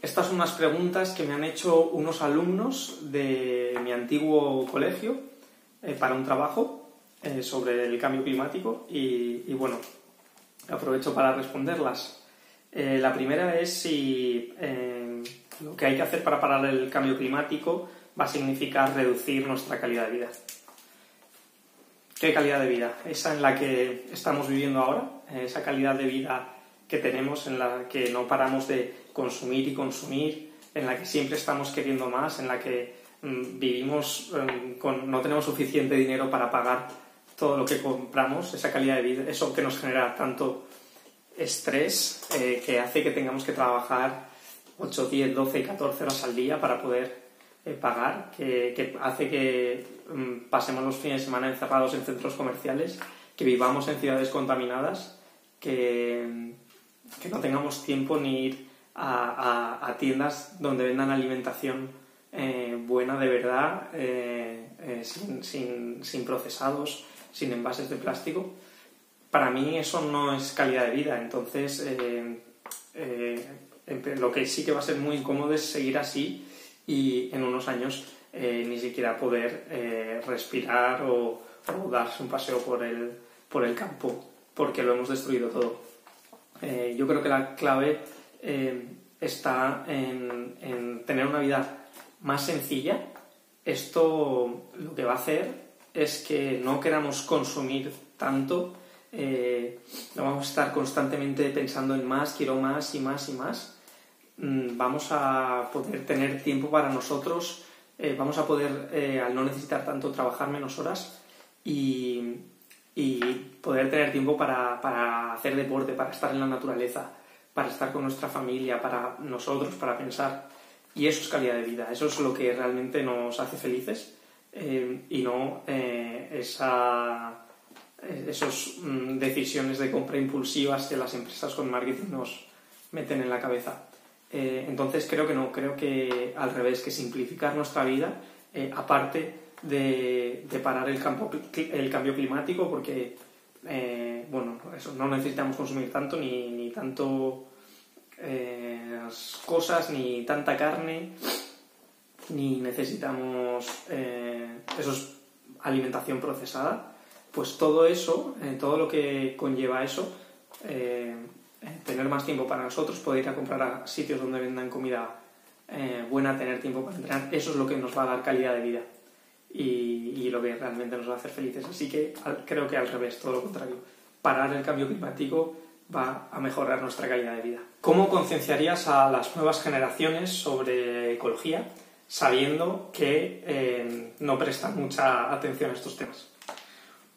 estas son unas preguntas que me han hecho unos alumnos de mi antiguo colegio eh, para un trabajo eh, sobre el cambio climático y, bueno, aprovecho para responderlas. Eh, la primera es si lo que hay que hacer para parar el cambio climático va a significar reducir nuestra calidad de vida. ¿Qué calidad de vida? Esa en la que estamos viviendo ahora, esa calidad de vida que tenemos en la que no paramos de consumir y consumir, en la que siempre estamos queriendo más, en la que mm, vivimos mm, con, no tenemos suficiente dinero para pagar todo lo que compramos, esa calidad de vida, eso que nos genera tanto estrés eh, que hace que tengamos que trabajar 8, 10, 12, 14 horas al día para poder eh, pagar, que, hace que mm, pasemos los fines de semana encerrados en centros comerciales, que vivamos en ciudades contaminadas, que, que no tengamos tiempo ni ir a, tiendas donde vendan alimentación eh, buena de verdad, eh, sin, procesados, sin envases de plástico. Para mí eso no es calidad de vida, entonces lo que sí que va a ser muy incómodo es seguir así y en unos años eh, ni siquiera poder eh, respirar o, darse un paseo por el, por el campo porque lo hemos destruido todo. Eh, yo creo que la clave está en, tener una vida más sencilla. Esto lo que va a hacer es que no queramos consumir tanto, no vamos a estar constantemente pensando en más, quiero más y más y más, Mm, vamos a poder tener tiempo para nosotros, eh, vamos a poder, eh, al no necesitar tanto, trabajar menos horas poder tener tiempo para, hacer deporte, para estar en la naturaleza, para estar con nuestra familia, para nosotros, para pensar. Y eso es calidad de vida, eso es lo que realmente nos hace felices eh, y no esas mm, decisiones de compra impulsivas que las empresas con marketing nos meten en la cabeza. Eh, entonces creo que no, creo que al revés, que simplificar nuestra vida, eh, aparte de, parar el, el, cambio climático, porque eh, bueno, eso, no necesitamos consumir tanto ni, ni tanto cosas, ni tanta carne, ni necesitamos eso alimentación procesada, pues todo eso, todo lo que conlleva eso, eh, tener más tiempo para nosotros, poder ir a comprar a sitios donde vendan comida eh, buena, tener tiempo para entrenar, eso es lo que nos va a dar calidad de vida y, lo que realmente nos va a hacer felices. Así que creo que al revés, todo lo contrario. Parar el cambio climático va a mejorar nuestra calidad de vida. ¿Cómo concienciarías a las nuevas generaciones sobre ecología sabiendo que eh, no prestan mucha atención a estos temas?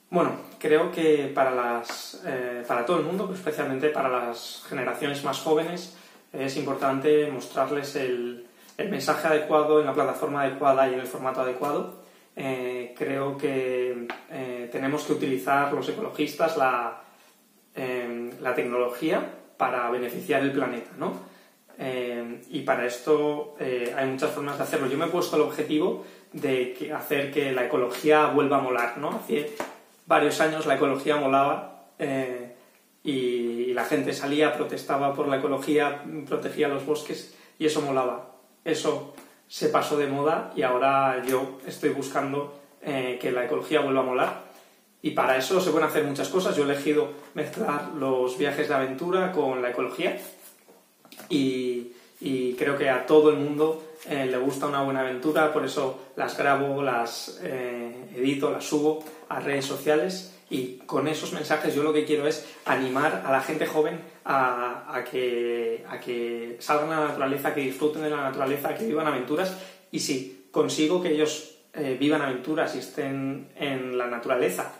Bueno, creo que para, las, eh, para todo el mundo, pero especialmente para las generaciones más jóvenes, es importante mostrarles el, mensaje adecuado en la plataforma adecuada y en el formato adecuado. Eh, creo que eh, tenemos que utilizar los ecologistas la, la tecnología para beneficiar el planeta, ¿no? y para esto hay muchas formas de hacerlo. Yo me he puesto el objetivo de hacer que la ecología vuelva a molar, ¿no? varios años la ecología molaba eh, y, la gente salía, protestaba por la ecología, protegía los bosques y eso molaba. Eso se pasó de moda y ahora yo estoy buscando eh, que la ecología vuelva a molar. Y para eso se pueden hacer muchas cosas. Yo he elegido mezclar los viajes de aventura con la ecología y, creo que a todo el mundo eh, le gusta una buena aventura, por eso las grabo, las edito, las subo a redes sociales y con esos mensajes yo lo que quiero es animar a la gente joven a, que, a que salgan a la naturaleza, que disfruten de la naturaleza, que vivan aventuras y si consigo que ellos eh, vivan aventuras y estén en la naturaleza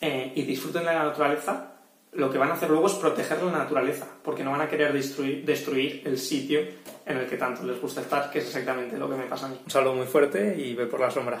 eh, y disfruten de la naturaleza, lo que van a hacer luego es proteger la naturaleza, porque no van a querer destruir, destruir el sitio en el que tanto les gusta estar, que es exactamente lo que me pasa a mí. Un saludo muy fuerte y ve por la sombra.